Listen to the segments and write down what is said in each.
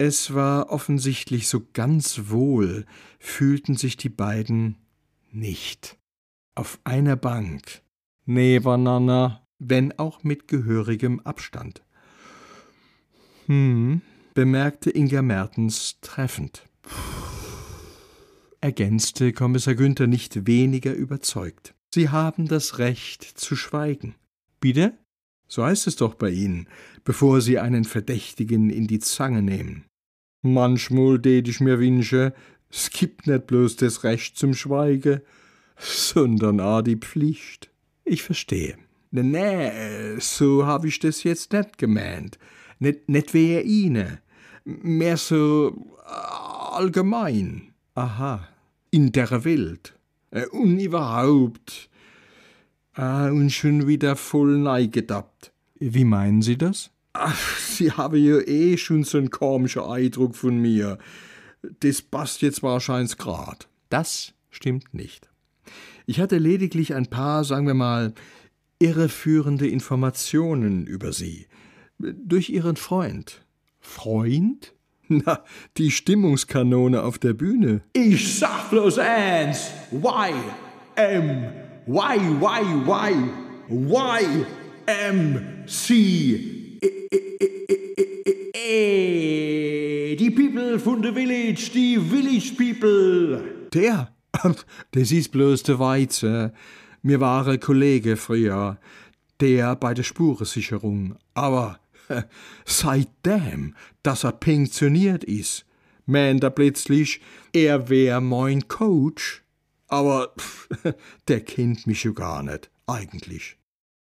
Es war offensichtlich so ganz wohl, fühlten sich die beiden nicht. Auf einer Bank, nebeneinander, wenn auch mit gehörigem Abstand. Hm, bemerkte Inga Mertens treffend. Ergänzte Kommissar Günther nicht weniger überzeugt. Sie haben das Recht zu schweigen. Bitte? So heißt es doch bei Ihnen, bevor Sie einen Verdächtigen in die Zange nehmen. Manchmal tät ich mir wünsche, es gibt nicht bloß das Recht zum Schweige, sondern auch die Pflicht. Ich verstehe. Nee, nee, so hab ich das jetzt nicht gemeint. Nicht, nicht wer Ihnen. Mehr so äh, allgemein. Aha. In der Welt. Äh, und überhaupt. Ah, und schon wieder voll neigedacht. Wie meinen Sie das? Ach, Sie haben ja eh schon so einen komischen Eindruck von mir. Das passt jetzt wahrscheinlich grad. Das stimmt nicht. Ich hatte lediglich ein paar, sagen wir mal, irreführende Informationen über Sie. Durch Ihren Freund. Freund? Na, die Stimmungskanone auf der Bühne. Ich sag bloß eins. Why? M. Why, why, why? Why? M. C. People von the Village, die Village People. Der? Das ist bloß der Weize. Mir war Kollege früher, der bei der Spurensicherung. Aber seitdem, dass er pensioniert ist, meint er plötzlich, er wär mein Coach. Aber der kennt mich ja gar nicht, eigentlich.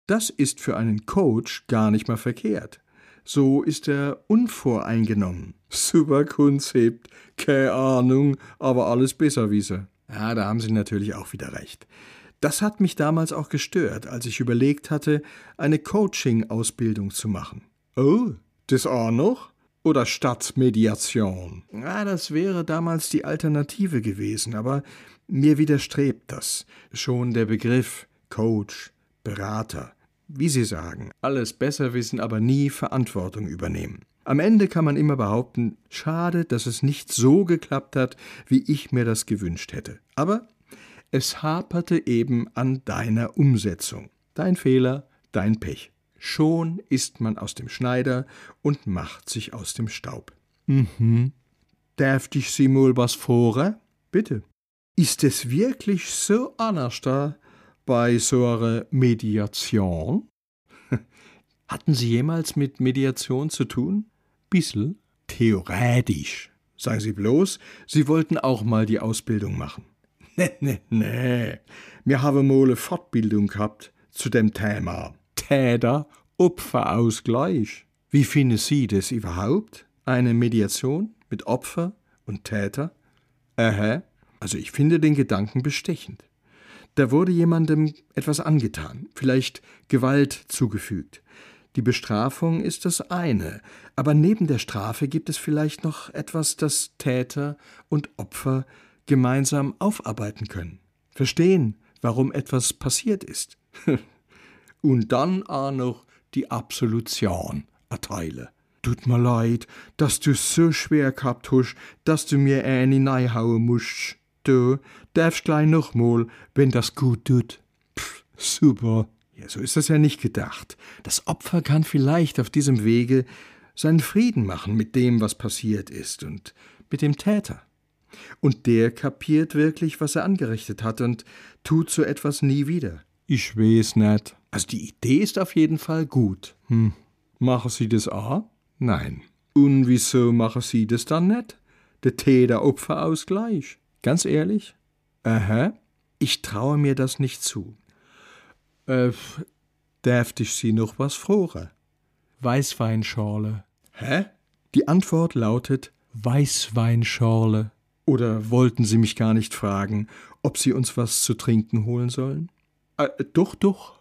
Das ist für einen Coach gar nicht mal verkehrt. So ist er unvoreingenommen. Super Konzept, keine Ahnung, aber alles besser wiese. Ja, da haben Sie natürlich auch wieder recht. Das hat mich damals auch gestört, als ich überlegt hatte, eine Coaching-Ausbildung zu machen. Oh, das auch noch? Oder Stadtmediation? Ja, das wäre damals die Alternative gewesen, aber mir widerstrebt das. Schon der Begriff Coach, Berater. Wie Sie sagen, alles besser wissen, aber nie Verantwortung übernehmen. Am Ende kann man immer behaupten, schade, dass es nicht so geklappt hat, wie ich mir das gewünscht hätte. Aber es haperte eben an deiner Umsetzung. Dein Fehler, dein Pech. Schon ist man aus dem Schneider und macht sich aus dem Staub. Mhm. Darf ich Sie mal was fragen? Bitte. Ist es wirklich so anders da bei so einer Mediation? Hatten Sie jemals mit Mediation zu tun? Bissel? Theoretisch. Sagen Sie bloß, Sie wollten auch mal die Ausbildung machen. Nee, nee, nee. Wir haben mal eine Fortbildung gehabt zu dem Thema. Täter, Opferausgleich. Wie finden Sie das überhaupt? Eine Mediation mit Opfer und Täter? Aha. Also ich finde den Gedanken bestechend. Da wurde jemandem etwas angetan, vielleicht Gewalt zugefügt. Die Bestrafung ist das eine, aber neben der Strafe gibt es vielleicht noch etwas, das Täter und Opfer gemeinsam aufarbeiten können, verstehen, warum etwas passiert ist. Und dann auch noch die Absolution erteile. Tut mir leid, dass du so schwer gehabt hast, dass du mir eine neihauen musst. Du darfst gleich noch mal, wenn das gut tut. Pff, super. Ja, so ist das ja nicht gedacht. Das Opfer kann vielleicht auf diesem Wege seinen Frieden machen mit dem, was passiert ist und mit dem Täter. Und der kapiert wirklich, was er angerichtet hat und tut so etwas nie wieder. Ich weiß nicht. Also die Idee ist auf jeden Fall gut. Hm. Machen Sie das auch? Nein. Und wieso machen Sie das dann nicht? Der Täter-Opfer-Ausgleich. Ganz ehrlich? Aha. Ich traue mir das nicht zu. Äh, darf ich Sie noch was fragen? Weißweinschorle. Hä? Die Antwort lautet Weißweinschorle. Oder wollten Sie mich gar nicht fragen, ob Sie uns was zu trinken holen sollen? Äh, doch, doch.